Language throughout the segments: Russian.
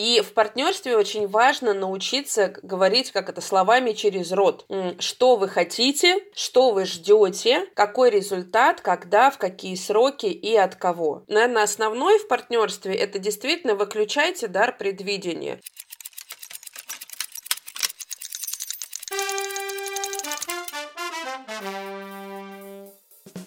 И в партнерстве очень важно научиться говорить, как это, словами через рот. Что вы хотите, что вы ждете, какой результат, когда, в какие сроки и от кого. Наверное, основной в партнерстве это действительно выключайте дар предвидения.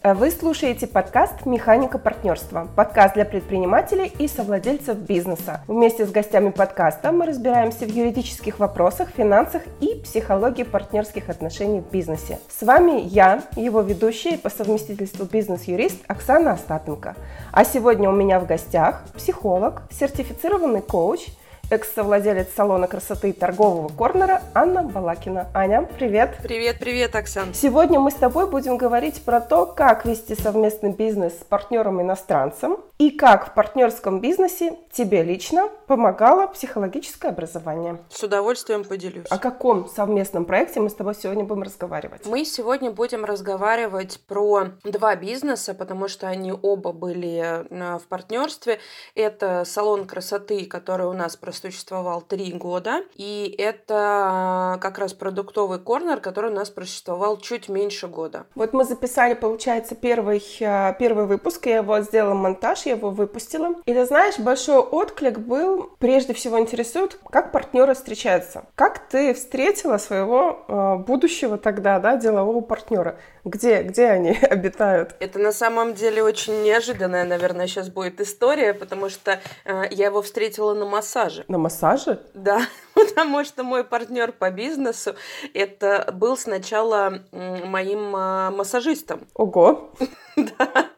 Вы слушаете подкаст «Механика партнерства». Подкаст для предпринимателей и совладельцев бизнеса. Вместе с гостями подкаста мы разбираемся в юридических вопросах, финансах и психологии партнерских отношений в бизнесе. С вами я, его ведущая и по совместительству бизнес-юрист Оксана Остапенко. А сегодня у меня в гостях психолог, сертифицированный коуч – экс-совладелец салона красоты и торгового корнера Анна Балакина. Аня, привет! Привет, привет, Оксан! Сегодня мы с тобой будем говорить про то, как вести совместный бизнес с партнером-иностранцем и как в партнерском бизнесе тебе лично помогало психологическое образование. С удовольствием поделюсь. О каком совместном проекте мы с тобой сегодня будем разговаривать? Мы сегодня будем разговаривать про два бизнеса, потому что они оба были э, в партнерстве. Это салон красоты, который у нас просуществовал три года, и это как раз продуктовый корнер, который у нас просуществовал чуть меньше года. Вот мы записали, получается, первый, э, первый выпуск, я его сделала монтаж, я его выпустила. И ты знаешь, большой отклик был, прежде всего интересует, как партнеры встречаются. Как ты встретила своего э, будущего тогда, да, делового партнера? Где, где они обитают? Это на самом деле очень неожиданная, наверное, сейчас будет история, потому что э, я его встретила на массаже. На массаже? Да, потому что мой партнер по бизнесу это был сначала моим э, массажистом. Ого! Да.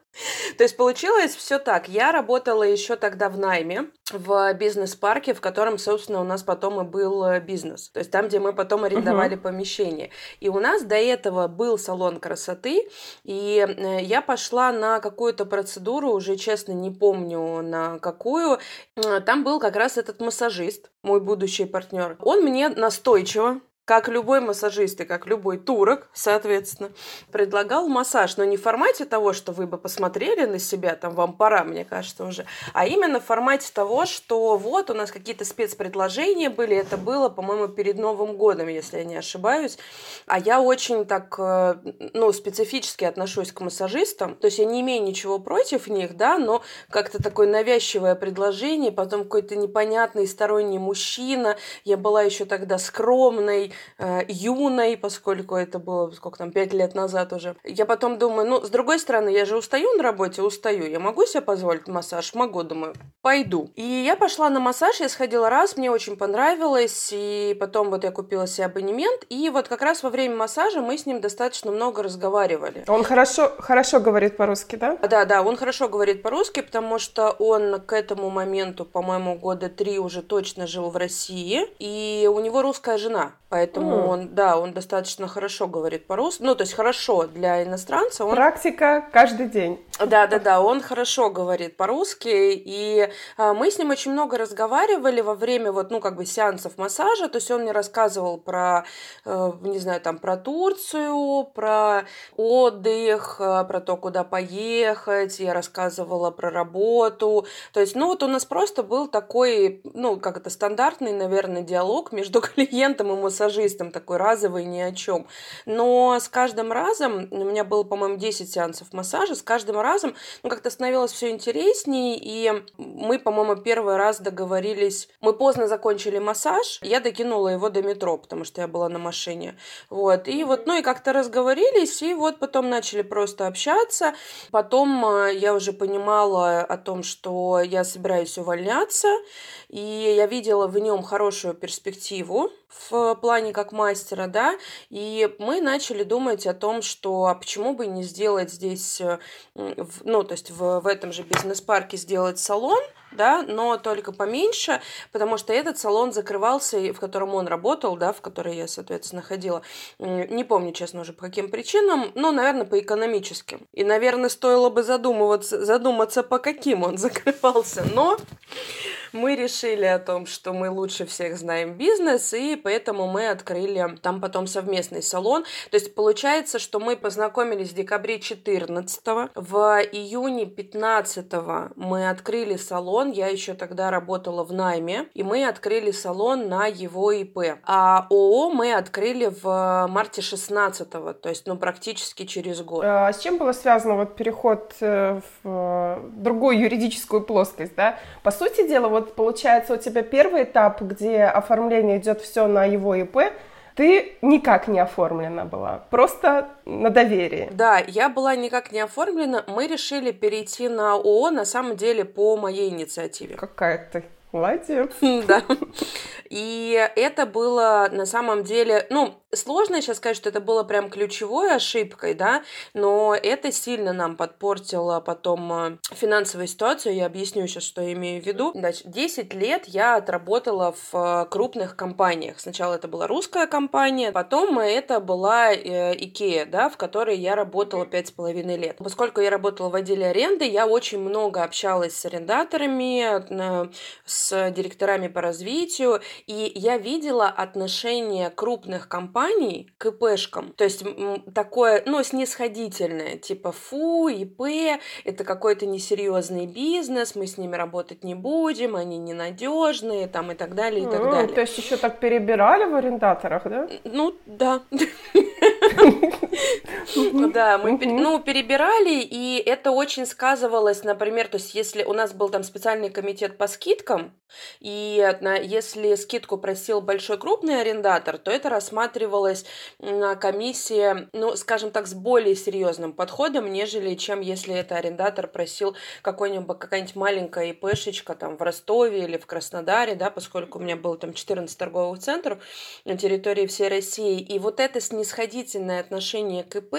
То есть получилось все так. Я работала еще тогда в найме в бизнес-парке, в котором, собственно, у нас потом и был э, бизнес. То есть там, где мы потом арендовали uh-huh. помещение. И у нас до этого был салон красоты, и э, я пошла на какую-то процедуру, уже честно не помню на какую. Там был как раз этот массажист, мой будущий партнер. Он мне настойчиво как любой массажист и как любой турок, соответственно, предлагал массаж, но не в формате того, что вы бы посмотрели на себя, там вам пора, мне кажется, уже, а именно в формате того, что вот у нас какие-то спецпредложения были, это было, по-моему, перед Новым годом, если я не ошибаюсь, а я очень так, э, ну, специфически отношусь к массажистам, то есть я не имею ничего против них, да, но как-то такое навязчивое предложение, потом какой-то непонятный сторонний мужчина, я была еще тогда скромной, э, юной, поскольку это было, сколько там, пять лет назад уже. Я потом думаю, ну, с другой стороны, я же устаю на работе, устаю. Я могу себе позволить массаж? Могу, думаю, пойду. И я пошла на массаж, я сходила раз, мне очень понравилось, и потом вот я купила себе абонемент, и вот как раз во время массажа мы с ним достаточно много разговаривали. Он хорошо, хорошо говорит по-русски, да? Да, да, он хорошо говорит по-русски, потому что он к этому моменту, по-моему, года три уже точно жил в России, и у него русская жена. Поэтому mm. он, да, он достаточно хорошо говорит по-русски. Ну, то есть хорошо для иностранца. Он... Практика каждый день. Да, да, да, он хорошо говорит по-русски. И а, мы с ним очень много разговаривали во время вот, ну, как бы сеансов массажа. То есть он мне рассказывал про, э, не знаю, там, про Турцию, про отдых, э, про то, куда поехать. Я рассказывала про работу. То есть, ну, вот у нас просто был такой, ну, как это, стандартный, наверное, диалог между клиентом и массажистом массажистом, такой разовый, ни о чем. Но с каждым разом, у меня было, по-моему, 10 сеансов массажа, с каждым разом ну, как-то становилось все интереснее, и мы, по-моему, первый раз договорились, мы поздно закончили массаж, я докинула его до метро, потому что я была на машине, вот, и вот, ну и как-то разговорились, и вот потом начали просто общаться, потом э, я уже понимала о том, что я собираюсь увольняться, и я видела в нем хорошую перспективу, в плане как мастера, да, и мы начали думать о том, что а почему бы не сделать здесь, э, ну, то есть в, в этом же бизнес-парке сделать салон, да, но только поменьше, потому что этот салон закрывался, в котором он работал, да, в который я, соответственно, ходила. Не помню, честно, уже по каким причинам, но, наверное, по экономическим. И, наверное, стоило бы задумываться, задуматься, по каким он закрывался, но мы решили о том, что мы лучше всех знаем бизнес, и поэтому мы открыли там потом совместный салон. То есть получается, что мы познакомились в декабре 14 в июне 15 мы открыли салон, я еще тогда работала в найме, и мы открыли салон на его ИП. А ООО мы открыли в марте 16-го, то есть, ну, практически через год. А с чем было связано вот переход э, в э, другую юридическую плоскость, да? По сути дела, вот получается у тебя первый этап, где оформление идет все на его ИП, ты никак не оформлена была, просто на доверии. Да, я была никак не оформлена. Мы решили перейти на ООО, на самом деле, по моей инициативе. Какая ты Молодец. Да. И это было на самом деле, ну, сложно сейчас сказать, что это было прям ключевой ошибкой, да, но это сильно нам подпортило потом э, финансовую ситуацию. Я объясню сейчас, что я имею в виду. Значит, 10 лет я отработала в э, крупных компаниях. Сначала это была русская компания, потом это была Икея, э, да, в которой я работала пять с половиной лет. Поскольку я работала в отделе аренды, я очень много общалась с арендаторами, с директорами по развитию, и я видела отношение крупных компаний к ИПшкам. То есть такое, ну, снисходительное, типа, фу, ИП, это какой-то несерьезный бизнес, мы с ними работать не будем, они ненадежные, там, и так далее, и так далее. То есть еще так перебирали в арендаторах, да? Ну, да. Да, мы ну, перебирали, и это очень сказывалось, например, то есть если у нас был там специальный комитет по скидкам, и если скидку просил большой крупный арендатор, то это рассматривалось на комиссии, ну, скажем так, с более серьезным подходом, нежели чем если это арендатор просил какой-нибудь, какая-нибудь маленькая ИПшечка там в Ростове или в Краснодаре, да, поскольку у меня было там 14 торговых центров на территории всей России. И вот это снисходительное отношение к ИП,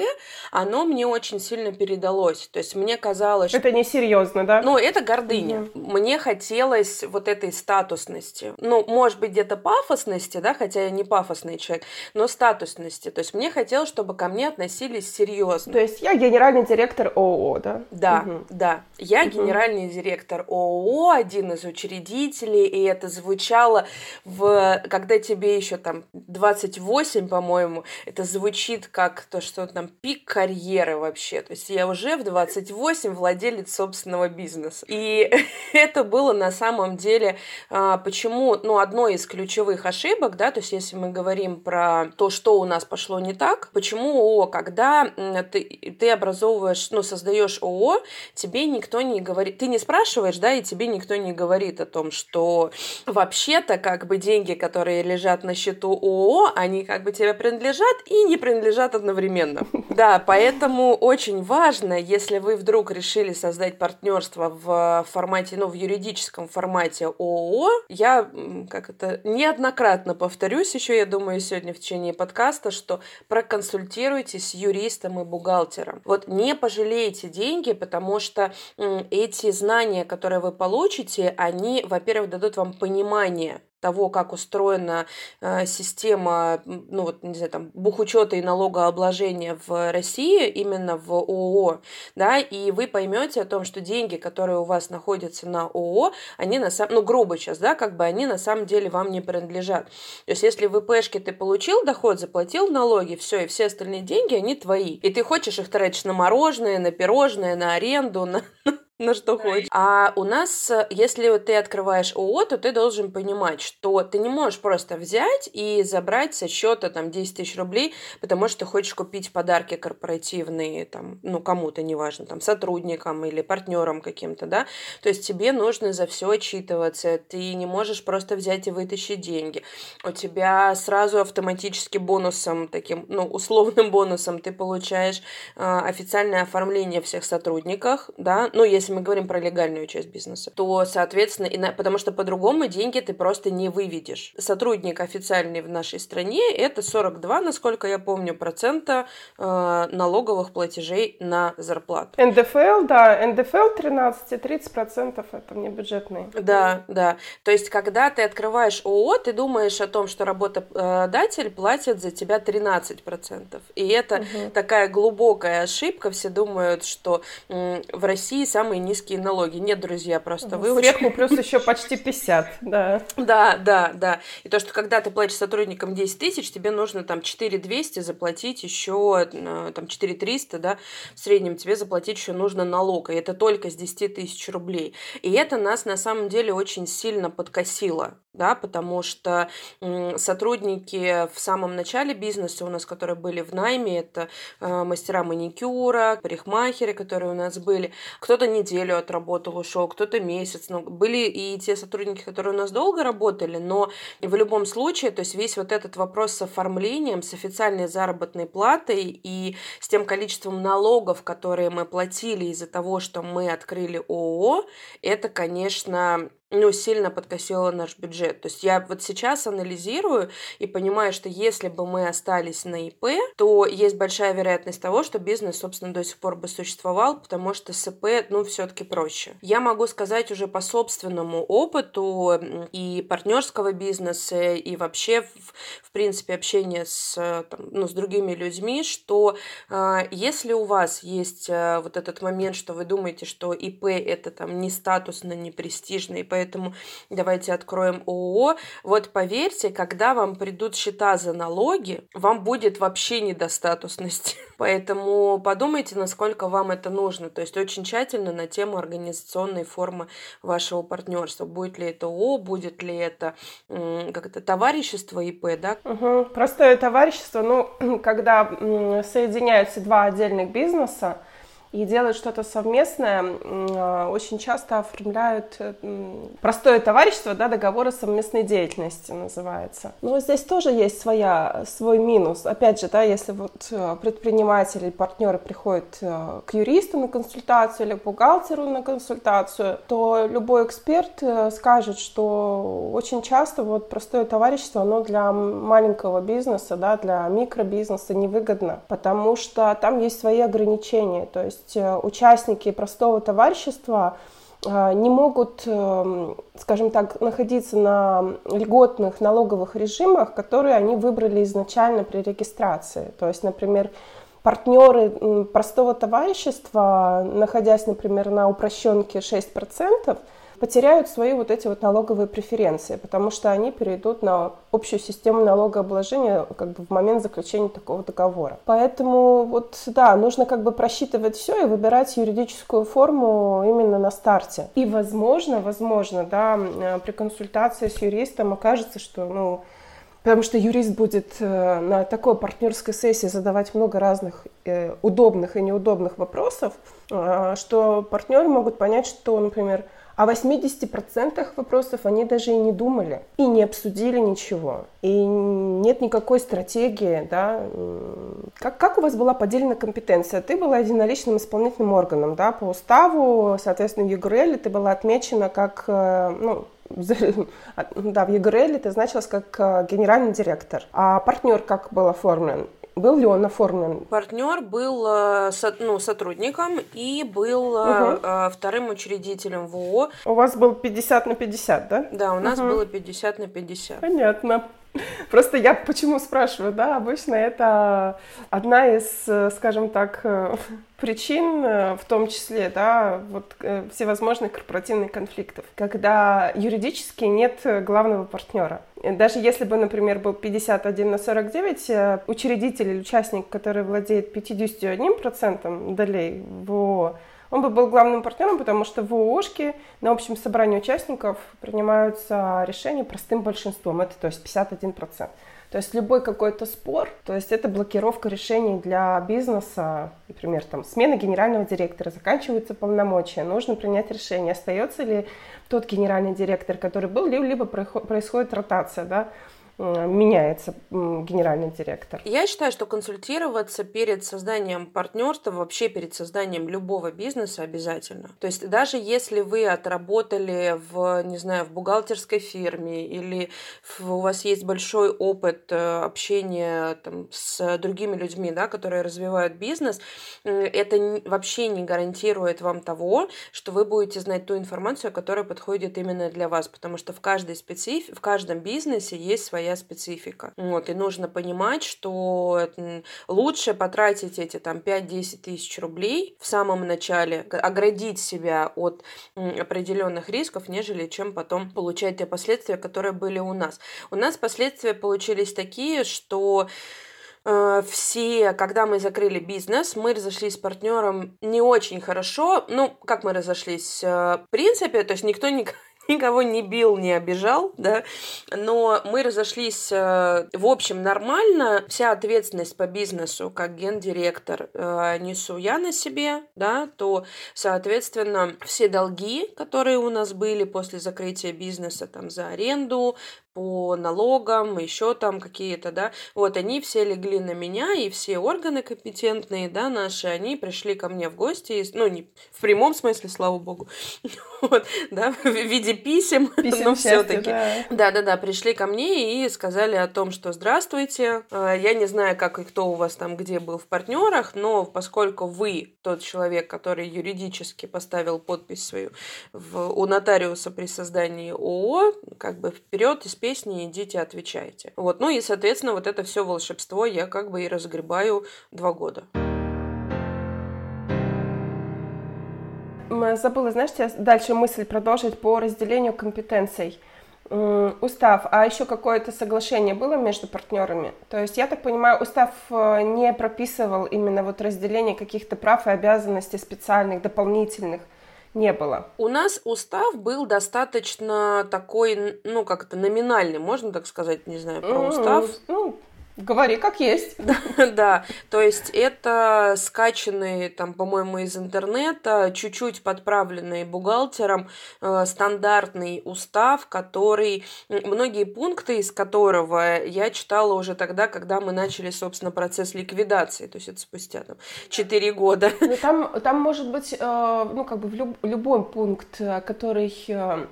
оно мне очень сильно передалось. То есть мне казалось, что... Это несерьезно, да? Ну, это гордыня. Угу. Мне хотелось вот этой статусности. Ну, может быть, где-то пафосности, да, хотя я не пафосный человек, но статусности. То есть мне хотелось, чтобы ко мне относились серьезно. То есть я генеральный директор ООО, да? Да, угу. да. Я угу. генеральный директор ООО, один из учредителей, и это звучало в... Когда тебе еще там 28, по-моему, это звучит как то, что там пик карьеры вообще. То есть я уже в 28 владелец собственного бизнеса. И это было на самом деле а, почему, ну, одной из ключевых ошибок, да, то есть если мы говорим про то, что у нас пошло не так, почему ООО, когда ты, ты образовываешь, ну, создаешь ООО, тебе никто не говорит, ты не спрашиваешь, да, и тебе никто не говорит о том, что вообще-то как бы деньги, которые лежат на счету ООО, они как бы тебе принадлежат и не принадлежат одновременно. Да, поэтому очень важно, если вы вдруг решили создать партнерство в формате, ну, в юридическом формате ООО, я как это неоднократно повторюсь еще, я думаю, сегодня в течение подкаста, что проконсультируйтесь с юристом и бухгалтером. Вот не пожалейте деньги, потому что эти знания, которые вы получите, они, во-первых, дадут вам понимание того, как устроена э, система, ну вот, не знаю, там, бухучета и налогообложения в России, именно в ООО, да, и вы поймете о том, что деньги, которые у вас находятся на ООО, они на самом, ну, грубо сейчас, да, как бы они на самом деле вам не принадлежат. То есть, если в ИПшке ты получил доход, заплатил налоги, все, и все остальные деньги, они твои. И ты хочешь их тратить на мороженое, на пирожное, на аренду, на, на что хочешь. А у нас, если ты открываешь ООО, то ты должен понимать, что ты не можешь просто взять и забрать со счета там 10 тысяч рублей, потому что ты хочешь купить подарки корпоративные, там, ну, кому-то, неважно, там, сотрудникам или партнерам каким-то, да. То есть тебе нужно за все отчитываться, ты не можешь просто взять и вытащить деньги. У тебя сразу автоматически бонусом, таким, ну, условным бонусом ты получаешь э, официальное оформление всех сотрудников, да, ну, если если мы говорим про легальную часть бизнеса, то, соответственно, и на, потому что по-другому деньги ты просто не выведешь. Сотрудник официальный в нашей стране это 42, насколько я помню, процента э, налоговых платежей на зарплату. НДФЛ, да, НДФЛ 13 и 30 процентов это не бюджетные. Да, да. То есть, когда ты открываешь ООО, ты думаешь о том, что работодатель платит за тебя 13 процентов. И это угу. такая глубокая ошибка. Все думают, что в России самый самые низкие налоги. Нет, друзья, просто вы Сверху плюс еще почти 50, да. Да, да, да. И то, что когда ты платишь сотрудникам 10 тысяч, тебе нужно там 4 200 заплатить еще, э, там 4 300, да, в среднем тебе заплатить еще нужно налог, и это только с 10 тысяч рублей. И это нас на самом деле очень сильно подкосило да, потому что сотрудники в самом начале бизнеса у нас, которые были в найме, это э, мастера маникюра, парикмахеры, которые у нас были, кто-то неделю отработал, ушел, кто-то месяц, но были и те сотрудники, которые у нас долго работали, но в любом случае, то есть весь вот этот вопрос с оформлением, с официальной заработной платой и с тем количеством налогов, которые мы платили из-за того, что мы открыли ООО, это, конечно, ну, сильно подкосило наш бюджет. То есть я вот сейчас анализирую и понимаю, что если бы мы остались на ИП, то есть большая вероятность того, что бизнес, собственно, до сих пор бы существовал, потому что с ИП, ну, все-таки проще. Я могу сказать уже по собственному опыту и партнерского бизнеса, и вообще, в, в принципе, общения с, там, ну, с другими людьми, что э, если у вас есть э, вот этот момент, что вы думаете, что ИП это там не статусно, не престижно, и поэтому давайте откроем ООО. Вот поверьте, когда вам придут счета за налоги, вам будет вообще недостатусность. Поэтому подумайте, насколько вам это нужно. То есть очень тщательно на тему организационной формы вашего партнерства. Будет ли это ООО, будет ли это как это товарищество ИП, да? Угу. Простое товарищество, ну, когда соединяются два отдельных бизнеса, и делают что-то совместное, а, очень часто оформляют э, простое товарищество, да, договор о совместной деятельности называется. Но здесь тоже есть своя, свой минус. Опять же, да, если вот э, предприниматели, партнеры приходят э, к юристу на консультацию или к бухгалтеру на консультацию, то любой эксперт скажет, что очень часто вот простое товарищество, оно для маленького бизнеса, да, для микробизнеса невыгодно, потому что там есть свои ограничения, то есть есть э, участники простого товарищества э, не могут, э, скажем так, находиться на льготных налоговых режимах, которые они выбрали изначально при регистрации. То есть, например, партнеры простого товарищества, находясь, например, на упрощенке 6%, потеряют свои вот эти вот налоговые преференции, потому что они перейдут на общую систему налогообложения как бы в момент заключения такого договора. Поэтому вот да, нужно как бы просчитывать все и выбирать юридическую форму именно на старте. И возможно, возможно, да, при консультации с юристом окажется, что ну Потому что юрист будет э, на такой партнерской сессии задавать много разных э, удобных и неудобных вопросов, э, что партнеры могут понять, что, например, о 80% вопросов они даже и не думали, и не обсудили ничего. И нет никакой стратегии, да. Как, как у вас была поделена компетенция? Ты была единоличным исполнительным органом, да, по уставу, соответственно, в ЮГРЛ ты была отмечена как, э, ну, да, в ЕГРЛ ты значилась как э, генеральный директор. А партнер как был оформлен? Был ли он оформлен? Партнер был э, ну, сотрудником и был угу. вторым учредителем ВОО. У вас был 50 на 50, да? Да, у нас угу. было 50 на 50. Понятно. Просто я почему спрашиваю, да, обычно это одна из, скажем так, причин, в том числе, да, вот всевозможных корпоративных конфликтов, когда юридически нет главного партнера. Даже если бы, например, был 51 на 49, учредитель или участник, который владеет 51% долей в ООО, он бы был главным партнером, потому что в ООшке на общем собрании участников принимаются решения простым большинством, это то есть 51%. То есть любой какой-то спор, то есть это блокировка решений для бизнеса, например, там смена генерального директора, заканчиваются полномочия, нужно принять решение, остается ли тот генеральный директор, который был, либо происходит ротация, да, меняется генеральный директор. Я считаю, что консультироваться перед созданием партнерства, вообще перед созданием любого бизнеса обязательно. То есть даже если вы отработали в, не знаю, в бухгалтерской фирме или у вас есть большой опыт э, общения там, с другими людьми, да, которые развивают бизнес, это вообще не гарантирует вам того, что вы будете знать ту информацию, которая подходит именно для вас, потому что в каждой специф... в каждом бизнесе есть своя своя специфика. Вот, и нужно понимать, что лучше потратить эти там 5-10 тысяч рублей в самом начале, оградить себя от определенных рисков, нежели чем потом получать те последствия, которые были у нас. У нас последствия получились такие, что э, все, когда мы закрыли бизнес, мы разошлись с партнером не очень хорошо. Ну, как мы разошлись? Э, в принципе, то есть никто не никого не бил, не обижал, да, но мы разошлись, э, в общем, нормально. Вся ответственность по бизнесу, как гендиректор, э, несу я на себе, да, то, соответственно, все долги, которые у нас были после закрытия бизнеса, там, за аренду, по налогам, еще там какие-то, да, вот они все легли на меня, и все органы компетентные, да, наши, они пришли ко мне в гости, ну, не в прямом смысле, слава богу, вот, да, в виде писем, писем но все-таки. Да. да, да, пришли ко мне и сказали о том, что здравствуйте, э, я не знаю, как и кто у вас там где был в партнерах, но поскольку вы тот человек, который юридически поставил подпись свою в, у нотариуса при создании ООО, как бы вперед из песни идите, отвечайте. Вот, ну и, соответственно, вот это все волшебство я как бы и разгребаю два года. Забыла, знаешь, дальше мысль продолжить по разделению компетенций. Устав, а еще какое-то соглашение было между партнерами? То есть, я так понимаю, устав э, не прописывал именно вот разделение каких-то прав и обязанностей специальных, дополнительных не было. У нас устав был достаточно такой, ну, как-то номинальный, можно так сказать, не знаю, про устав. Ну, Говори как есть. Да, то есть это скачанный, там, по-моему, из интернета, чуть-чуть подправленный бухгалтером, э, стандартный устав, который, многие пункты из которого я читала уже тогда, когда мы начали, собственно, процесс ликвидации, то есть это спустя там 4 года. Ну, там, там может быть, э, ну, как бы в люб, любой пункт, э, который,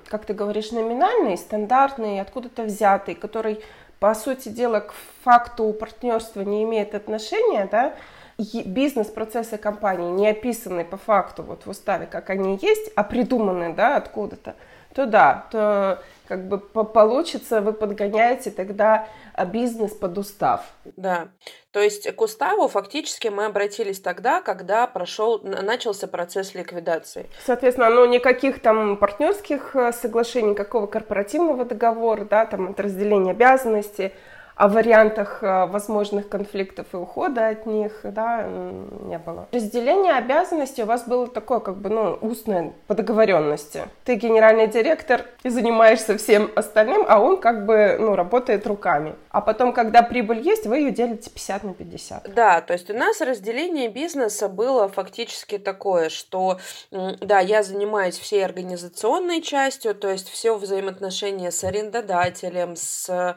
как ты говоришь, номинальный, стандартный, откуда-то взятый, который по сути дела, к факту партнерства не имеет отношения, да, бизнес-процессы компании не описаны по факту вот в уставе, как они есть, а придуманы, да, откуда-то, то да, то как бы получится, вы подгоняете тогда а, бизнес под устав. Да, то есть к уставу фактически мы обратились тогда, когда прошел, начался процесс ликвидации. Соответственно, ну никаких там партнерских э, соглашений, никакого корпоративного договора, да, там от разделения обязанностей, о вариантах э, возможных конфликтов и ухода от них, да, не было. Разделение обязанностей у вас было такое, как бы, ну, устное по договоренности. Ты генеральный директор и занимаешься всем остальным, а он как бы, ну, работает руками. А потом, когда прибыль есть, вы ее делите 50 на 50. Да, то есть у нас разделение бизнеса было фактически такое, что, да, я занимаюсь всей организационной частью, то есть все взаимоотношения с арендодателем, с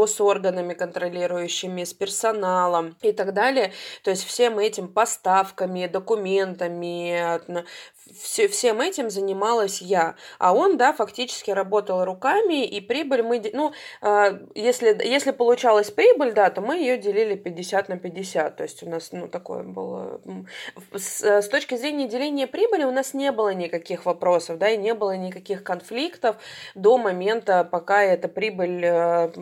госорганами контролирующими, с персоналом и так далее. То есть всем этим поставками, документами, все, всем этим занималась я. А он, да, фактически работал руками, и прибыль мы... Ну, э, если, если получалась прибыль, да, то мы ее делили 50 на 50. То есть у нас, ну, такое было... С, с точки зрения деления прибыли у нас не было никаких вопросов, да, и не было никаких конфликтов до момента, пока эта прибыль э,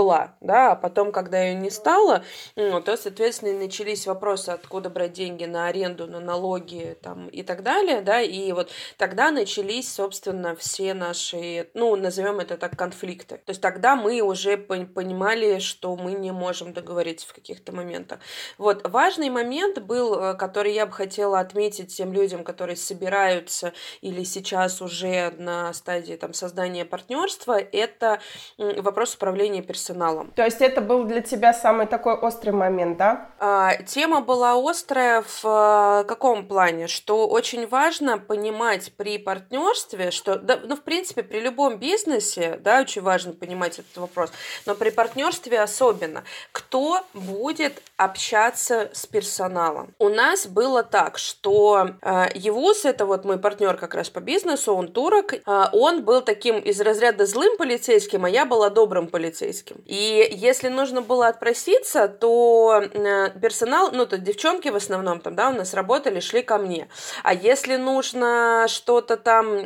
была, да, а потом, когда ее не стало, ну, то, соответственно, начались вопросы, откуда брать деньги на аренду, на налоги, там, и так далее, да, и вот тогда начались, собственно, все наши, ну, назовем это так, конфликты. То есть тогда мы уже понимали, что мы не можем договориться в каких-то моментах. Вот, важный момент был, э, который я бы хотела отметить тем людям, которые собираются или сейчас уже на стадии там создания партнерства, это вопрос управления персоналом. То есть это был для тебя самый такой острый момент, да? А, тема была острая в э, каком плане? Что очень важно важно понимать при партнерстве, что, да, ну, в принципе, при любом бизнесе, да, очень важно понимать этот вопрос, но при партнерстве особенно, кто будет общаться с персоналом. У нас было так, что э, Евус, это вот мой партнер как раз по бизнесу, он турок, э, он был таким из разряда злым полицейским, а я была добрым полицейским. И если нужно было отпроситься, то э, персонал, ну, то девчонки в основном там, да, у нас работали, шли ко мне. А если нужно что-то там,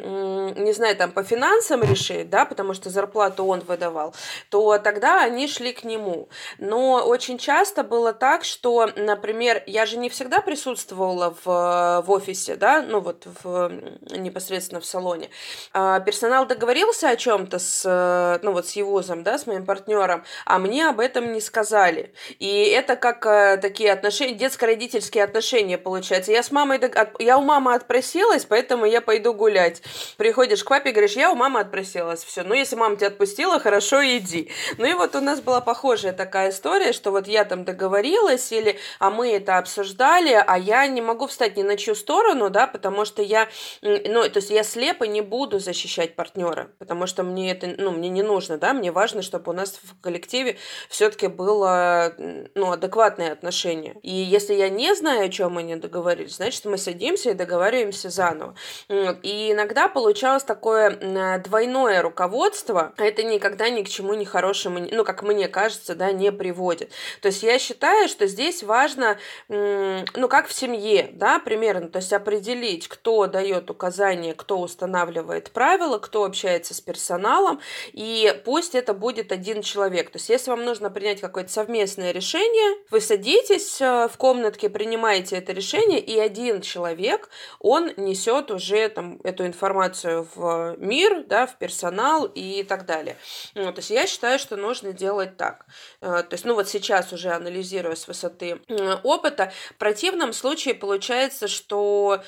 не знаю, там по финансам решить, да, потому что зарплату он выдавал, то тогда они шли к нему. Но очень часто было так, что, например, я же не всегда присутствовала в, в офисе, да, ну вот в, непосредственно в салоне. А персонал договорился о чем-то с, ну вот с Евузом, да, с моим партнером, а мне об этом не сказали. И это как э, такие отношения, детско-родительские отношения получается. Я с мамой, я у мамы отпросилась, поэтому я пойду гулять. Приходишь к папе говоришь, я у мамы отпросилась, все. Ну, если мама тебя отпустила, хорошо, иди. Ну и вот у нас была похожая такая история, что вот я там договорилась, или, а мы это обсуждали, а я не могу встать ни на чью сторону, да, потому что я, ну, то есть я слепо не буду защищать партнера, потому что мне это, ну, мне не нужно, да, мне важно, чтобы у нас коллективе все-таки было, ну, адекватное отношение. И если я не знаю, о чем мы не договорились, значит, мы садимся и договариваемся заново. И иногда получалось такое двойное руководство, это никогда ни к чему не хорошему, ну, как мне кажется, да, не приводит. То есть я считаю, что здесь важно, ну, как в семье, да, примерно, то есть определить, кто дает указания, кто устанавливает правила, кто общается с персоналом, и пусть это будет один человек. То есть если вам нужно принять какое-то совместное решение, вы садитесь э, в комнатке, принимаете это решение, и один человек, он несет уже там эту информацию в мир, да, в персонал и так далее. Ну, то есть я считаю, что нужно делать так. Э, то есть, ну вот сейчас уже анализируя с высоты опыта, в противном случае получается, что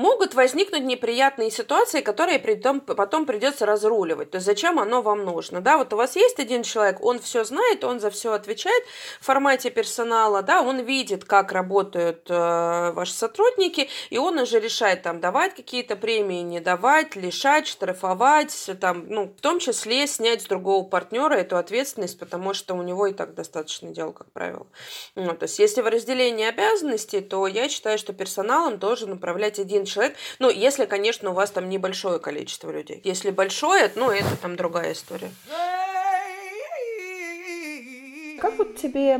могут возникнуть неприятные ситуации, которые притом, потом придется разруливать. То есть зачем оно вам нужно? Да, вот у вас есть один человек, он все знает, он за все отвечает в формате персонала, да, он видит, как работают э, ваши сотрудники, и он уже решает там давать какие-то премии, не давать, лишать, штрафовать, там, ну, в том числе снять с другого партнера эту ответственность, потому что у него и так достаточно дел, как правило. Ну, то есть если в разделении обязанностей, то я считаю, что персоналом должен управлять один человек. Ну, если, конечно, у вас там небольшое количество людей. Если большое, ну, это там другая история. Как вот тебе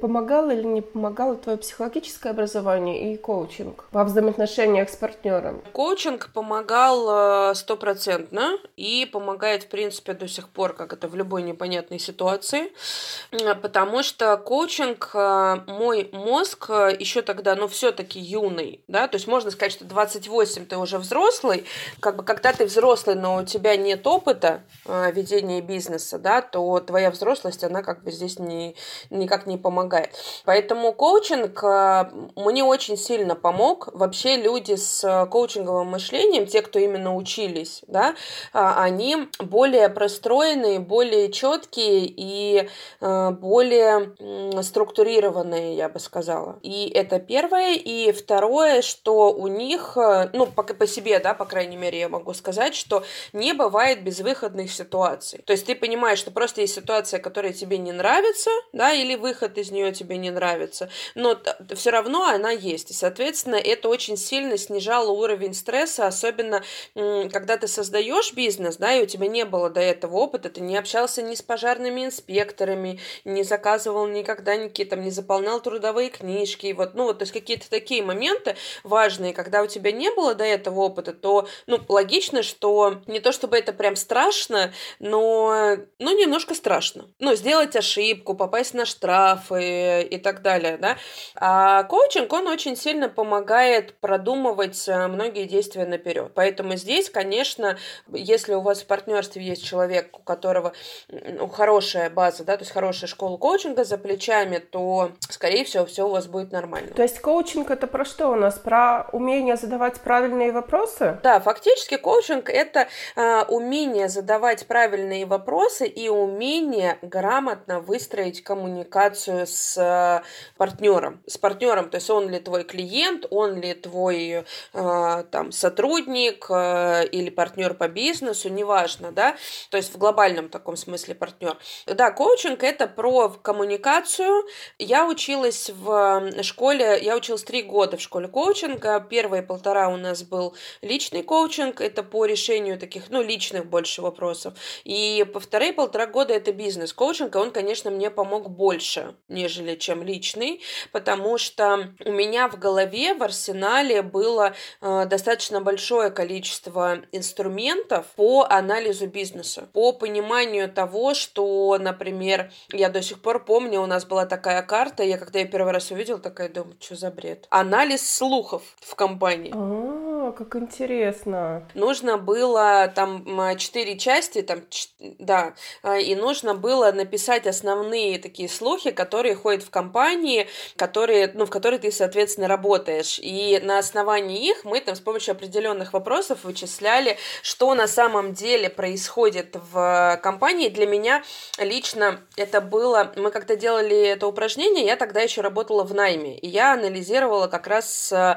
помогало или не помогало твое психологическое образование и коучинг во взаимоотношениях с партнером? Коучинг помогал э, стопроцентно и помогает, в принципе, до сих пор, как это в любой непонятной ситуации, потому что коучинг, э, мой мозг э, еще тогда, ну, все-таки юный, да, то есть можно сказать, что 28 ты уже взрослый, как бы когда ты взрослый, но у тебя нет опыта ведения бизнеса, да, то твоя взрослость, она как бы здесь здесь никак не помогает. Поэтому коучинг э, мне очень сильно помог. Вообще люди с э, коучинговым мышлением, те, кто именно учились, да, а, они более простроенные, более четкие и э, более структурированные, я бы сказала. И это первое. И второе, что у них, ну, по, по себе, да, по крайней мере, я могу сказать, что не бывает безвыходных ситуаций. То есть ты понимаешь, что просто есть ситуация, которая тебе не нравится, нравится, да, или выход из нее тебе не нравится, но все равно она есть. И, соответственно, это очень сильно снижало уровень стресса, особенно когда ты создаешь бизнес, да, и у тебя не было до этого опыта, ты не общался ни с пожарными инспекторами, не заказывал никогда никакие, там, не заполнял трудовые книжки, вот, ну, вот, то есть какие-то такие моменты важные, когда у тебя не было до этого опыта, то, ну, логично, что не то чтобы это прям страшно, но, ну, немножко страшно. Ну, сделать ошибку, ошибку, попасть на штрафы и так далее, да. А коучинг, он очень сильно помогает продумывать э, многие действия наперед. Поэтому здесь, конечно, если у вас в партнерстве есть человек, у которого ну, хорошая база, да, то есть хорошая школа коучинга за плечами, то, скорее всего, все у вас будет нормально. То есть коучинг это про что у нас? Про умение задавать правильные вопросы? Да, фактически коучинг это э, умение задавать правильные вопросы и умение грамотно выстроить выстроить коммуникацию с э, партнером. С партнером, то есть он ли твой клиент, он ли твой э, там сотрудник э, или партнер по бизнесу, неважно, да, то есть в глобальном таком смысле партнер. Да, коучинг это про коммуникацию. Я училась в школе, я училась три года в школе коучинга. Первые полтора у нас был личный коучинг, это по решению таких, ну, личных больше вопросов. И по вторые полтора года это бизнес-коучинг, и он, конечно, мне помог больше, нежели чем личный, потому что у меня в голове, в арсенале было э, достаточно большое количество инструментов по анализу бизнеса, по пониманию того, что, например, я до сих пор помню, у нас была такая карта, я когда я первый раз увидела, такая думаю, что за бред? Анализ слухов в компании. Как интересно. Нужно было там четыре части, там, да, а, и нужно было написать основные такие слухи, которые ходят в компании, которые, ну, в которой ты, соответственно, работаешь. И на основании их мы там с помощью определенных вопросов вычисляли, что на самом деле происходит в компании. Для меня лично это было... Мы когда делали это упражнение, я тогда еще работала в найме, и я анализировала как раз э,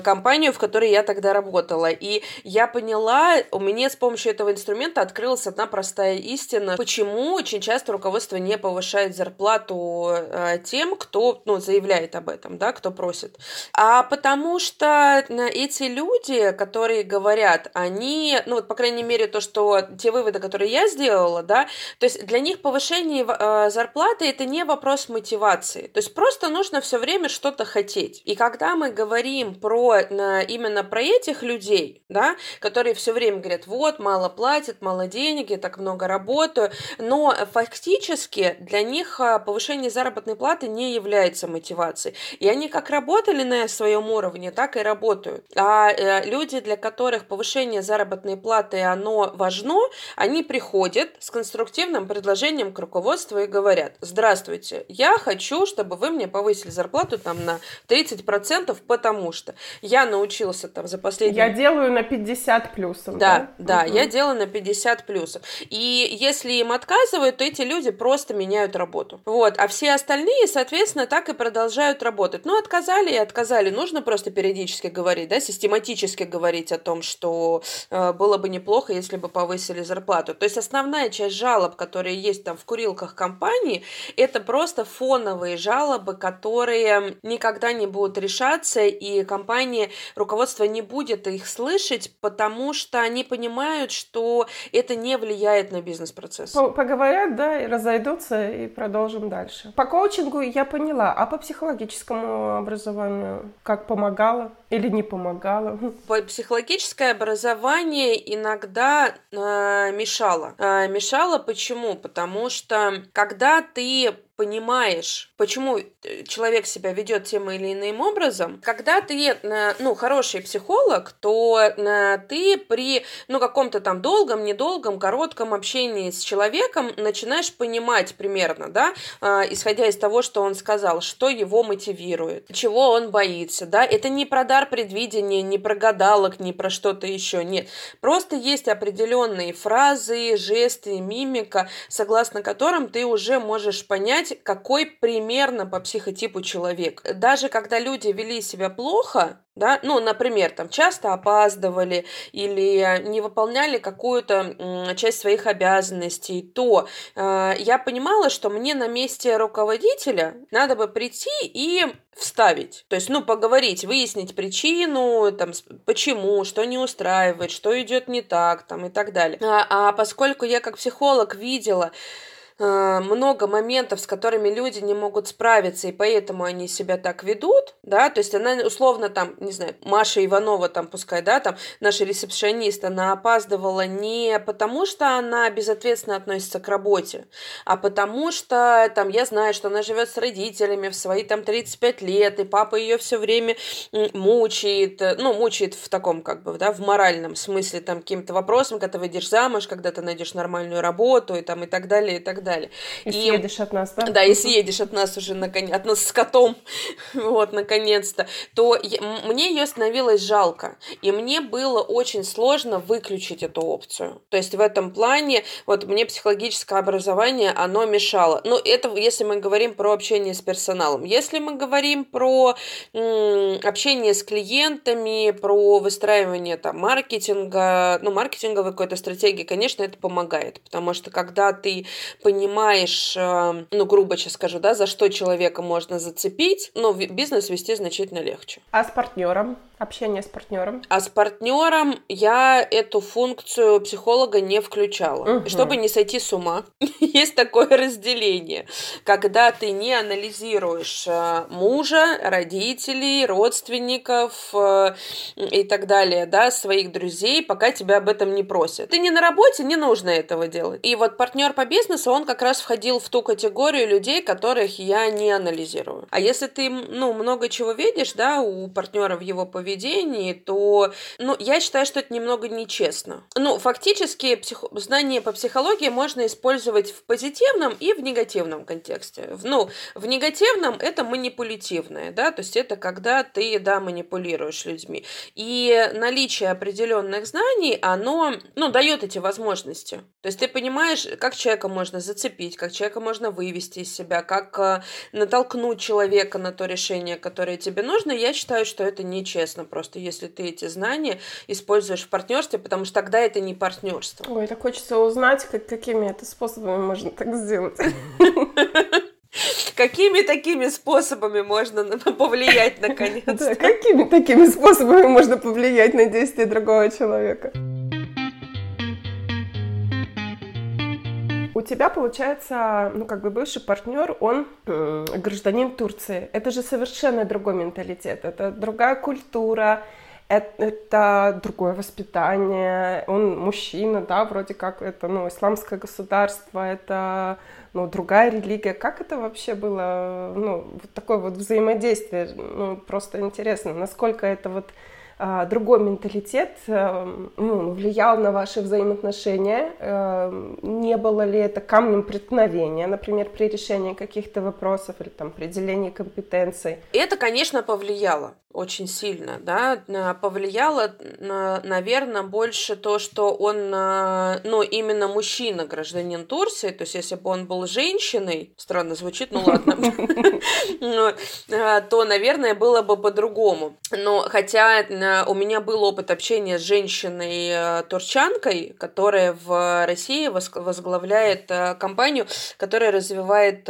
компанию, в которой я тогда работала. И я поняла, у меня с помощью этого инструмента открылась одна простая истина, почему очень часто руководство не повышает зарплату э, тем, кто ну, заявляет об этом, да, кто просит. А потому что эти люди, которые говорят, они, ну вот, по крайней мере, то, что те выводы, которые я сделала, да, то есть для них повышение э, зарплаты это не вопрос мотивации. То есть просто нужно все время что-то хотеть. И когда мы говорим про именно про этих людей, да, которые все время говорят, вот, мало платят, мало денег, я так много работаю, но фактически для них а, повышение заработной платы не является мотивацией. И они как работали на своем уровне, так и работают. А э, люди, для которых повышение заработной платы, оно важно, они приходят с конструктивным предложением к руководству и говорят, здравствуйте, я хочу, чтобы вы мне повысили зарплату там на 30%, потому что я научился там за последние... Я делаю на 50 плюсов. Да, да, да угу. я делаю на 50 плюсов. И если им отказывают, то эти люди просто меняют работу. Вот, а все остальные, соответственно, так и продолжают работать. Ну, отказали и отказали. Нужно просто периодически говорить, да, систематически говорить о том, что э, было бы неплохо, если бы повысили зарплату. То есть основная часть жалоб, которые есть там в курилках компании, это просто фоновые жалобы, которые никогда не будут решаться, и компания, руководство не будет их слышать, потому что они понимают, что это не влияет на бизнес-процесс. Поговорят, да, и разойдутся, и продолжим дальше. По коучингу я поняла, а по психологическому образованию как помогало или не помогало? По психологическое образование иногда э, мешало. Э, мешало почему? Потому что когда ты понимаешь, почему э, человек себя ведет тем или иным образом, когда ты, э, ну, хороший психолог, то э, ты при, ну, каком-то там долгом, недолгом, коротком общении с человеком начинаешь понимать примерно, да, исходя из того, что он сказал, что его мотивирует, чего он боится, да, это не про дар предвидения, не про гадалок, не про что-то еще, нет, просто есть определенные фразы, жесты, мимика, согласно которым ты уже можешь понять, какой примерно по психотипу человек. Даже когда люди вели себя плохо, да, ну, например, там часто опаздывали или не выполняли какую-то часть своих обязанностей, то э, я понимала, что мне на месте руководителя надо бы прийти и вставить, то есть, ну, поговорить, выяснить причину, там, почему, что не устраивает, что идет не так, там, и так далее. А, а поскольку я как психолог видела, много моментов, с которыми люди не могут справиться, и поэтому они себя так ведут, да, то есть она условно там, не знаю, Маша Иванова там, пускай, да, там, наша ресепшионист, она опаздывала не потому, что она безответственно относится к работе, а потому что, там, я знаю, что она живет с родителями в свои, там, 35 лет, и папа ее все время мучает, э, ну, мучает в таком, как бы, да, в моральном смысле, там, каким-то вопросом, когда ты выйдешь замуж, когда ты найдешь нормальную работу, и там, и так далее, и так далее далее. И, и съедешь от нас, да? Да, и съедешь от нас уже, наконец, от нас с котом, вот, наконец-то, то я, мне ее становилось жалко. И мне было очень сложно выключить эту опцию. То есть в этом плане, вот мне психологическое образование, оно мешало. Но это если мы говорим про общение с персоналом. Если мы говорим про м, общение с клиентами, про выстраивание там маркетинга, ну, маркетинговой какой-то стратегии, конечно, это помогает. Потому что когда ты понимаешь, э, ну, грубо сейчас скажу, да, за что человека можно зацепить, ну, бизнес вести значительно легче. А с партнером? Общение с партнером? А с партнером я эту функцию психолога не включала, угу. чтобы не сойти с ума. Есть такое разделение, когда ты не анализируешь э, мужа, родителей, родственников э, и так далее, да, своих друзей, пока тебя об этом не просят. Ты не на работе, не нужно этого делать. И вот партнер по бизнесу, он как раз входил в ту категорию людей, которых я не анализирую. А если ты, ну, много чего видишь, да, у партнера в его поведении, то, ну, я считаю, что это немного нечестно. Ну, фактически, псих... знания по психологии можно использовать в позитивном и в негативном контексте. Ну, в негативном это манипулятивное, да, то есть это когда ты, да, манипулируешь людьми. И наличие определенных знаний, оно, ну, дает эти возможности. То есть ты понимаешь, как человека можно зацепить, как человека можно вывести из себя, как э, натолкнуть человека на то решение, которое тебе нужно. Я считаю, что это нечестно просто, если ты эти знания используешь в партнерстве, потому что тогда это не партнерство. Ой, так хочется узнать, как, какими это способами можно так сделать. Какими такими способами можно повлиять наконец? Да, какими такими способами можно повлиять на действия другого человека? У тебя, получается, ну, как бы бывший партнер, он э, гражданин Турции. Это же совершенно другой менталитет, это другая культура, это, это другое воспитание, он мужчина, да, вроде как это, ну, исламское государство, это, ну, другая религия. Как это вообще было, ну, вот такое вот взаимодействие, ну, просто интересно, насколько это вот другой менталитет эм, ну, влиял на ваши взаимоотношения? Эм, не было ли это камнем преткновения, например, при решении каких-то вопросов или там при делении компетенций? Это, конечно, повлияло очень сильно, да, повлияло, наверное, больше то, что он, ну, именно мужчина, гражданин Турции, то есть если бы он был женщиной, странно звучит, ну ладно, то, наверное, было бы по-другому. Но хотя у меня был опыт общения с женщиной-турчанкой, которая в России возглавляет компанию, которая развивает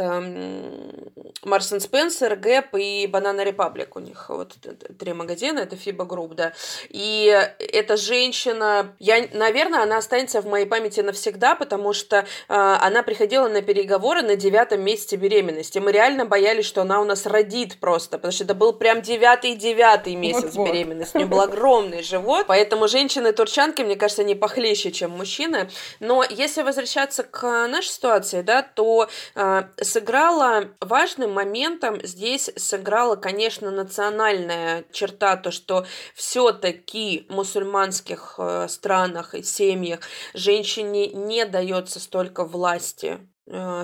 Marks & Spencer, Gap и Banana Republic у них вот три магазина, это Fiba Group, да. И эта женщина, я, наверное, она останется в моей памяти навсегда, потому что э, она приходила на переговоры на девятом месяце беременности. Мы реально боялись, что она у нас родит просто, потому что это был прям девятый-девятый месяц вот -вот. беременности. Был огромный живот, поэтому женщины-турчанки, мне кажется, они похлеще, чем мужчины. Но если возвращаться к нашей ситуации, да, то э, сыграла важным моментом здесь сыграла, конечно, национальная черта, то, что все-таки в мусульманских э, странах и семьях женщине не дается столько власти,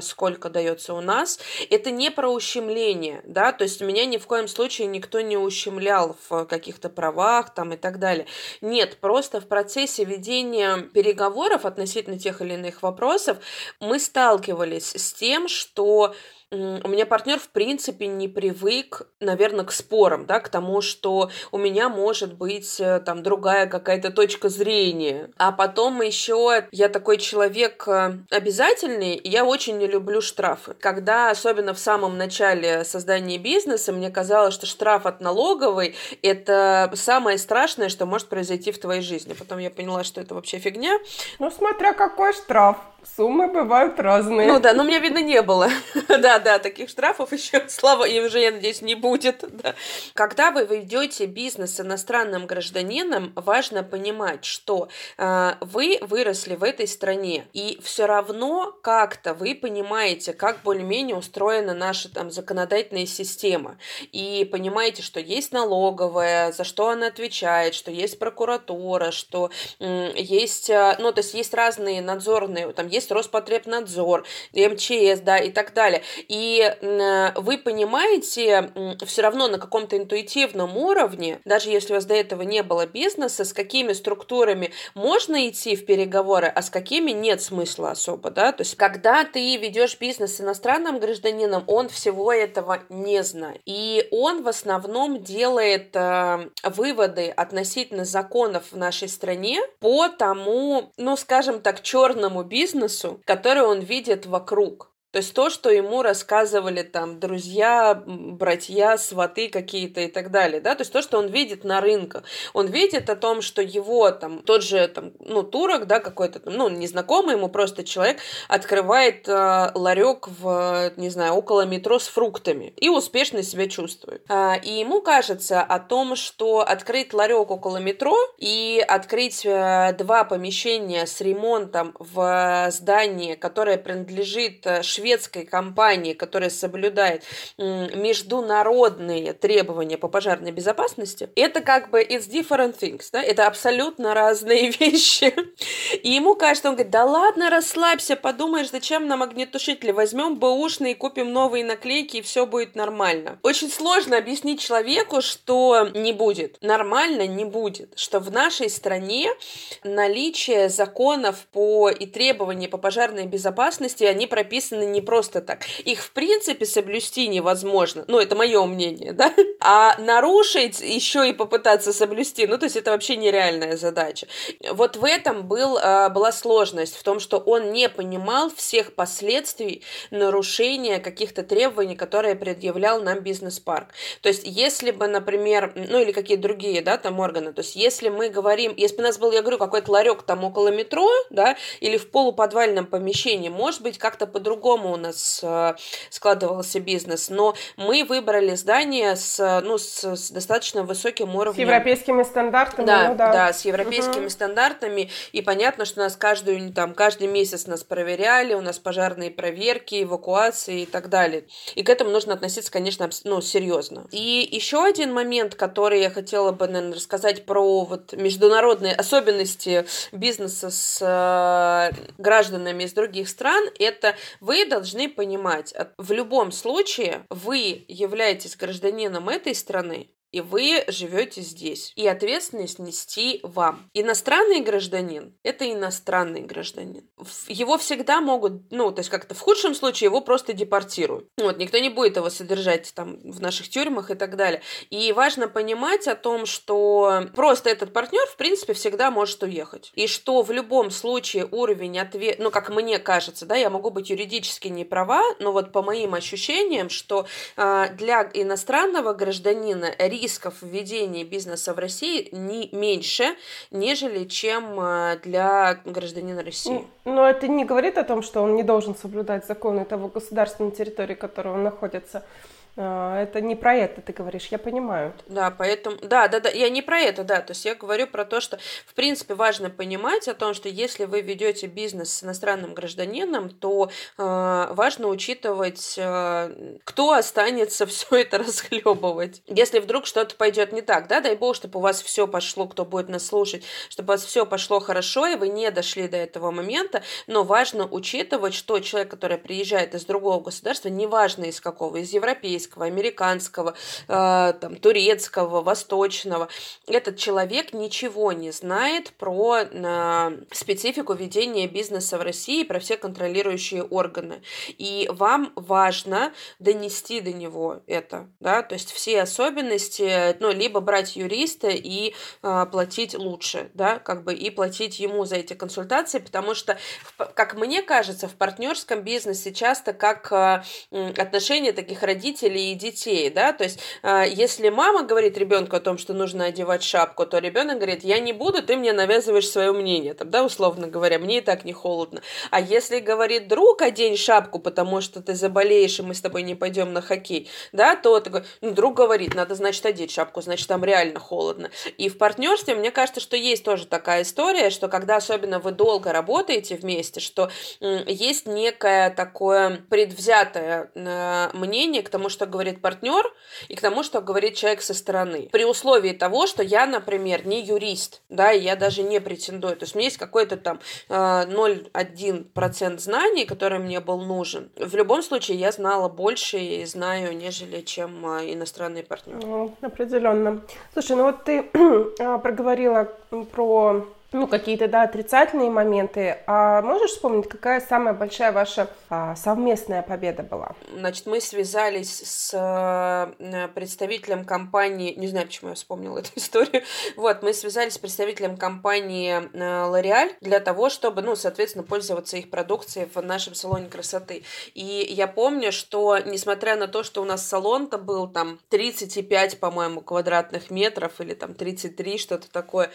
сколько дается у нас, это не про ущемление, да, то есть меня ни в коем случае никто не ущемлял в каких-то правах там и так далее. Нет, просто в процессе ведения переговоров относительно тех или иных вопросов мы сталкивались с тем, что у меня партнер в принципе не привык, наверное, к спорам, да, к тому, что у меня может быть э, там другая какая-то точка зрения. А потом еще я такой человек э, обязательный, и я очень не люблю штрафы. Когда, особенно в самом начале создания бизнеса, мне казалось, что штраф от налоговой – это самое страшное, что может произойти в твоей жизни. Потом я поняла, что это вообще фигня. Ну, смотря какой штраф. Суммы бывают разные. Ну да, но у меня, видно, не было. да, да, таких штрафов еще, слава, и уже, я надеюсь, не будет. Да. Когда вы ведете бизнес с иностранным гражданином, важно понимать, что э, вы выросли в этой стране, и все равно как-то вы понимаете, как более-менее устроена наша там законодательная система, и понимаете, что есть налоговая, за что она отвечает, что есть прокуратура, что э, есть, э, ну, то есть есть разные надзорные, там, есть Роспотребнадзор, МЧС, да, и так далее. И э, вы понимаете все равно на каком-то интуитивном уровне, даже если у вас до этого не было бизнеса, с какими структурами можно идти в переговоры, а с какими нет смысла особо, да, то есть когда ты ведешь бизнес с иностранным гражданином, он всего этого не знает. И он в основном делает э, выводы относительно законов в нашей стране по тому, ну, скажем так, черному бизнесу, который он видит вокруг. То есть то, что ему рассказывали там друзья, братья, сваты какие-то и так далее, да, то есть то, что он видит на рынке. Он видит о том, что его там, тот же там, ну, турок, да, какой-то, ну, незнакомый ему просто человек открывает э, ларек в, не знаю, около метро с фруктами и успешно себя чувствует. А, и ему кажется о том, что открыть ларек около метро и открыть э, два помещения с ремонтом в здании, которое принадлежит швейцару, шведской компании, которая соблюдает международные требования по пожарной безопасности, это как бы it's different things, да, это абсолютно разные вещи. И ему кажется, он говорит, да ладно, расслабься, подумаешь, зачем нам огнетушители, возьмем бэушные, купим новые наклейки, и все будет нормально. Очень сложно объяснить человеку, что не будет. Нормально не будет. Что в нашей стране наличие законов по и требования по пожарной безопасности, они прописаны не просто так. Их, в принципе, соблюсти невозможно. Ну, это мое мнение, да? А нарушить еще и попытаться соблюсти, ну, то есть это вообще нереальная задача. Вот в этом был, а, была сложность, в том, что он не понимал всех последствий нарушения каких-то требований, которые предъявлял нам бизнес-парк. То есть, если бы, например, ну, или какие другие, да, там органы, то есть, если мы говорим, если бы у нас был, я говорю, какой-то ларек там около метро, да, или в полуподвальном помещении, может быть, как-то по-другому по-другому у нас э, складывался бизнес, но мы выбрали здание с, ну, с, с достаточно высоким уровнем. С европейскими стандартами. Да, ну, да. да, с европейскими угу. стандартами, и понятно, что нас каждую, там, каждый месяц нас проверяли, у нас пожарные проверки, эвакуации и так далее. И к этому нужно относиться, конечно, ну, серьезно. И еще один момент, который я хотела бы, наверное, рассказать про вот международные особенности бизнеса с э, гражданами из других стран, это вы должны понимать, в любом случае вы являетесь гражданином этой страны, и вы живете здесь. И ответственность нести вам. Иностранный гражданин – это иностранный гражданин. Его всегда могут, ну, то есть как-то в худшем случае его просто депортируют. Вот, никто не будет его содержать там в наших тюрьмах и так далее. И важно понимать о том, что просто этот партнер, в принципе, всегда может уехать. И что в любом случае уровень ответ, ну, как мне кажется, да, я могу быть юридически не права, но вот по моим ощущениям, что э, для иностранного гражданина риск рисков введения бизнеса в России не меньше, нежели чем э, для гражданина России. Но это не говорит о том, что он не должен соблюдать законы того государства на территории, которого он находится. А, это не про это ты говоришь, я понимаю. Да, поэтому, да, да, да, я не про это, да, то есть я говорю про то, что, в принципе, важно понимать о том, что если вы ведете бизнес с иностранным гражданином, то э, важно учитывать, э, кто останется все это расхлебывать. Если вдруг что-то пойдет не так, да, дай бог, чтобы у вас все пошло, кто будет нас слушать, чтобы у вас все пошло хорошо, и вы не дошли до этого момента, но важно учитывать, что человек, который приезжает из другого государства, неважно из какого, из европейского, европейского, американского, э, там, турецкого, восточного. Этот человек ничего не знает про э, специфику ведения бизнеса в России, про все контролирующие органы. И вам важно донести до него это, да, то есть все особенности, ну, либо брать юриста и э, платить лучше, да, как бы и платить ему за эти консультации, потому что, как мне кажется, в партнерском бизнесе часто как э, отношения таких родителей родителей и детей, да, то есть а, если мама говорит ребенку о том, что нужно одевать шапку, то ребенок говорит, я не буду, ты мне навязываешь свое мнение, там, да, условно говоря, мне и так не холодно. А если говорит друг, одень шапку, потому что ты заболеешь, и мы с тобой не пойдем на хоккей, да, то такой, ну, друг говорит, надо, значит, одеть шапку, значит, там реально холодно. И в партнерстве, мне кажется, что есть тоже такая история, что когда особенно вы долго работаете вместе, что есть некое такое предвзятое э, мнение к тому, что что говорит партнер, и к тому, что говорит человек со стороны. При условии того, что я, например, не юрист, да, и я даже не претендую. То есть у меня есть какой-то там 0,1% знаний, который мне был нужен. В любом случае, я знала больше и знаю, нежели чем иностранные партнеры. Ну, определенно. Слушай, ну вот ты а, проговорила про ну, какие-то, да, отрицательные моменты. А можешь вспомнить, какая самая большая ваша а, совместная победа была? Значит, мы связались с э, представителем компании, не знаю, почему я вспомнила эту историю, вот, мы связались с представителем компании э, L'Oreal для того, чтобы, ну, соответственно, пользоваться их продукцией в нашем салоне красоты. И я помню, что, несмотря на то, что у нас салон-то был там 35, по-моему, квадратных метров или там 33, что-то такое,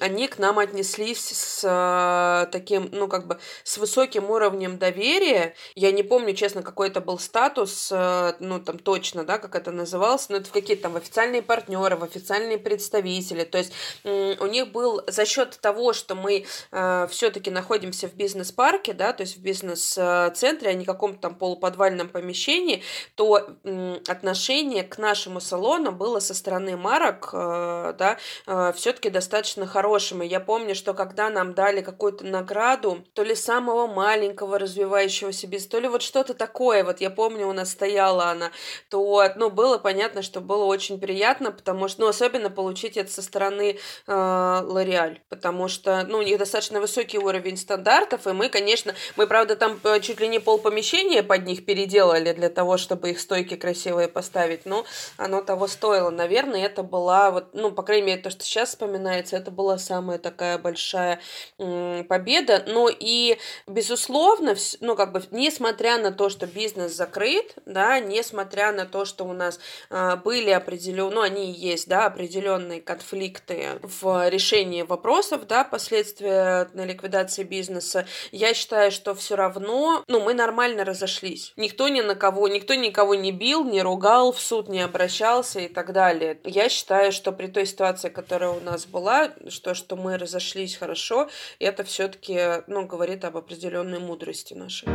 они к нам отнеслись с э, таким, ну, как бы, с высоким уровнем доверия. Я не помню, честно, какой это был статус, э, ну, там, точно, да, как это называлось, но это в какие-то там официальные партнеры, в официальные представители. То есть э, у них был за счет того, что мы э, все-таки находимся в бизнес-парке, да, то есть в бизнес-центре, а не каком-то там полуподвальном помещении, то э, отношение к нашему салону было со стороны марок, э, да, э, все-таки достаточно хорошее хорошим. И я помню, что когда нам дали какую-то награду, то ли самого маленького развивающегося бизнеса, то ли вот что-то такое, вот я помню, у нас стояла она, то, ну, было понятно, что было очень приятно, потому что, ну, особенно получить это со стороны э, потому что, ну, у них достаточно высокий уровень стандартов, и мы, конечно, мы, правда, там э, чуть ли не пол помещения под них переделали для того, чтобы их стойки красивые поставить, но оно того стоило. Наверное, это была вот, ну, по крайней мере, то, что сейчас вспоминается, это было была самая такая большая победа. Но и, безусловно, ну, как бы, несмотря на то, что бизнес закрыт, да, несмотря на то, что у нас а, были определенные, ну, они есть, да, определенные конфликты в решении вопросов, да, последствия на ликвидации бизнеса, я считаю, что все равно, ну, мы нормально разошлись. Никто ни на кого, никто никого не бил, не ругал, в суд не обращался и так далее. Я считаю, что при той ситуации, которая у нас была, то, что мы разошлись хорошо, это все-таки, ну, говорит об определенной мудрости нашей.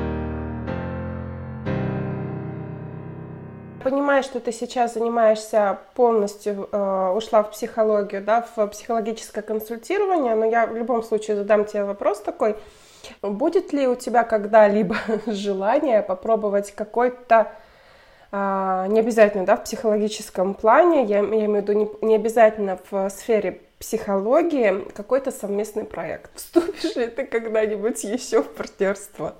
Понимаю, что ты сейчас занимаешься полностью, э, ушла в психологию, да, в психологическое консультирование, но я в любом случае задам тебе вопрос такой. Будет ли у тебя когда-либо желание попробовать какой-то не обязательно да, в психологическом плане, я, я имею в виду не, не обязательно в сфере психологии какой-то совместный проект. Вступишь ли ты когда-нибудь еще в партнерство?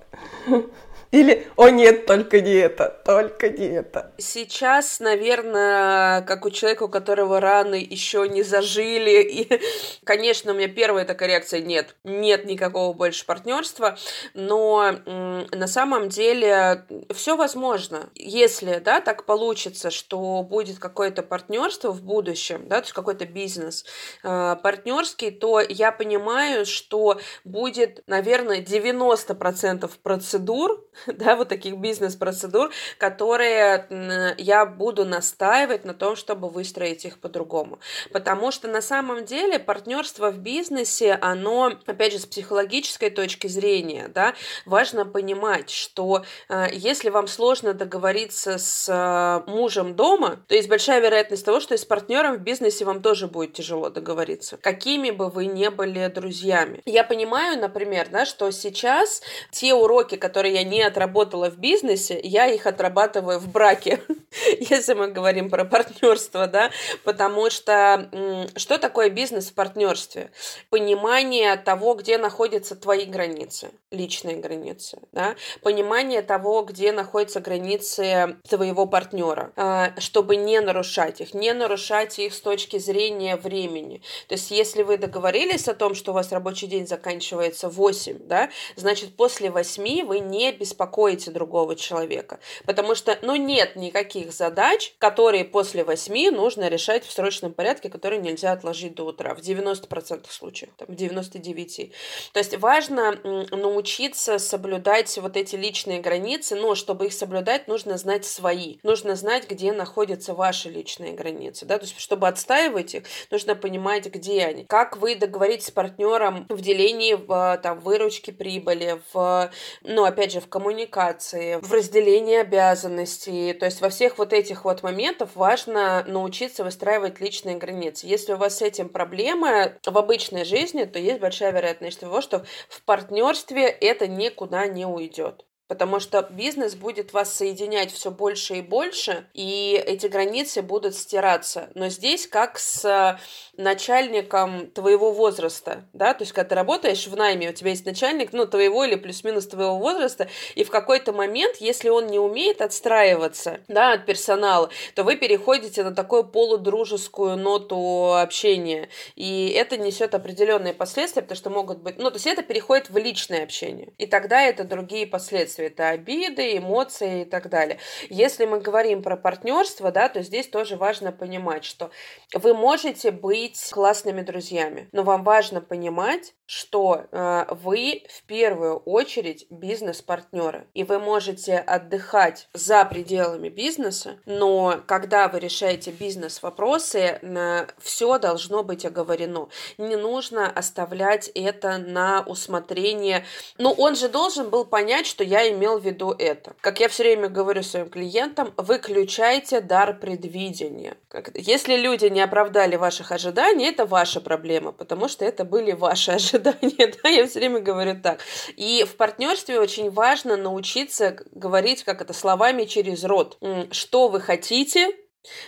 Или, о нет, только не это, только не это. Сейчас, наверное, как у человека, у которого раны еще не зажили, и, конечно, у меня первая такая реакция нет, нет никакого больше партнерства, но на самом деле все возможно. Если, да, так получится, что будет какое-то партнерство в будущем, да, то есть какой-то бизнес э, партнерский, то я понимаю, что будет, наверное, 90% процедур, да, вот таких бизнес-процедур, которые я буду настаивать на том, чтобы выстроить их по-другому. Потому что на самом деле партнерство в бизнесе, оно, опять же, с психологической точки зрения, да, важно понимать, что э, если вам сложно договориться с э, мужем дома, то есть большая вероятность того, что и с партнером в бизнесе вам тоже будет тяжело договориться, какими бы вы не были друзьями. Я понимаю, например, да, что сейчас те уроки, которые я не отработала в бизнесе, я их отрабатываю в браке, если мы говорим про партнерство, да, потому что что такое бизнес в партнерстве? Понимание того, где находятся твои границы, личные границы, да, понимание того, где находятся границы твоего партнера, а, чтобы не нарушать их, не нарушать их с точки зрения времени. То есть, если вы договорились о том, что у вас рабочий день заканчивается в 8, да, значит, после 8 вы не беспокоитесь беспокоите другого человека. Потому что, ну, нет никаких задач, которые после восьми нужно решать в срочном порядке, которые нельзя отложить до утра. В 90% случаев, там, в 99%. То есть важно научиться соблюдать вот эти личные границы, но чтобы их соблюдать, нужно знать свои. Нужно знать, где находятся ваши личные границы. Да? То есть, чтобы отстаивать их, нужно понимать, где они. Как вы договоритесь с партнером в делении в, там, выручки прибыли, в, ну, опять же, в коммуникации, коммуникации, в разделении обязанностей, то есть во всех вот этих вот моментов важно научиться выстраивать личные границы. Если у вас с этим проблемы в обычной жизни, то есть большая вероятность того, что в партнерстве это никуда не уйдет потому что бизнес будет вас соединять все больше и больше, и эти границы будут стираться. Но здесь как с начальником твоего возраста, да, то есть когда ты работаешь в найме, у тебя есть начальник, ну, твоего или плюс-минус твоего возраста, и в какой-то момент, если он не умеет отстраиваться, да, от персонала, то вы переходите на такую полудружескую ноту общения, и это несет определенные последствия, потому что могут быть, ну, то есть это переходит в личное общение, и тогда это другие последствия Это обиды, эмоции и так далее. Если мы говорим про партнерство, да, то здесь тоже важно понимать, что вы можете быть классными друзьями, но вам важно понимать, что э, вы в первую очередь бизнес-партнеры, и вы можете отдыхать за пределами бизнеса, но когда вы решаете бизнес-вопросы, э, все должно быть оговорено. Не нужно оставлять это на усмотрение. Ну, он же должен был понять, что я имел в виду это. Как я все время говорю своим клиентам, выключайте дар предвидения. Если люди не оправдали ваших ожиданий, это ваша проблема, потому что это были ваши ожидания да, я все время говорю так. И в партнерстве очень важно научиться говорить, как это, словами через рот. Что вы хотите,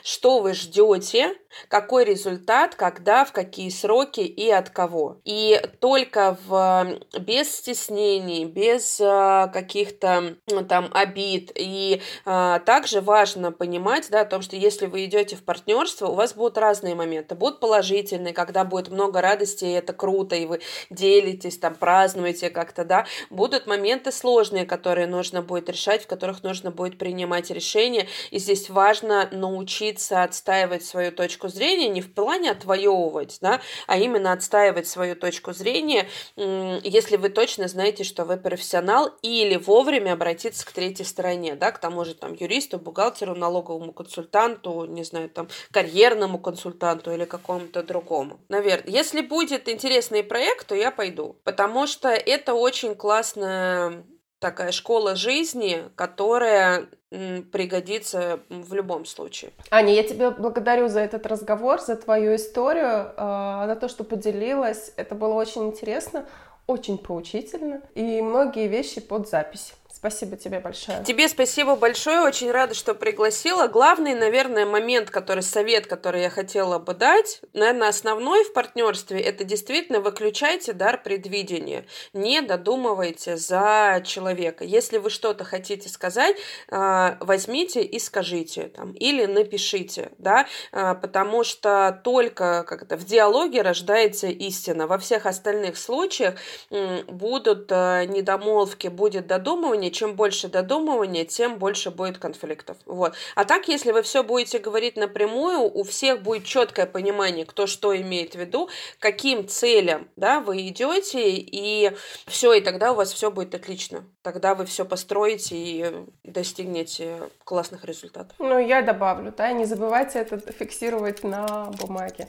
что вы ждете, какой результат, когда, в какие сроки и от кого. И только в, без стеснений, без а, каких-то там обид. И а, также важно понимать, да, о том, что если вы идете в партнерство, у вас будут разные моменты. Будут положительные, когда будет много радости, и это круто, и вы делитесь, там, празднуете как-то, да. Будут моменты сложные, которые нужно будет решать, в которых нужно будет принимать решения. И здесь важно научиться отстаивать свою точку точку зрения не в плане отвоевывать, да, а именно отстаивать свою точку зрения, если вы точно знаете, что вы профессионал, или вовремя обратиться к третьей стороне, да, к тому же там юристу, бухгалтеру, налоговому консультанту, не знаю, там карьерному консультанту или какому-то другому. Наверное, если будет интересный проект, то я пойду, потому что это очень классная такая школа жизни, которая пригодится в любом случае. Аня, я тебе благодарю за этот разговор, за твою историю, а, за то, что поделилась. Это было очень интересно, очень поучительно и многие вещи под запись. Спасибо тебе большое. Тебе спасибо большое, очень рада, что пригласила. Главный, наверное, момент, который совет, который я хотела бы дать, наверное, основной в партнерстве, это действительно выключайте дар предвидения. Не додумывайте за человека. Если вы что-то хотите сказать, а, возьмите и скажите там, или напишите, да, а, потому что только как это, в диалоге рождается истина. Во всех остальных случаях будут а, недомолвки, будет додумывание, додумывания, чем больше додумывания, тем больше будет конфликтов. Вот. А так, если вы все будете говорить напрямую, у всех будет четкое понимание, кто что имеет в виду, каким целям да, вы идете, и все, и тогда у вас все будет отлично. Тогда вы все построите и достигнете классных результатов. Ну, я добавлю, да, не забывайте это фиксировать на бумаге.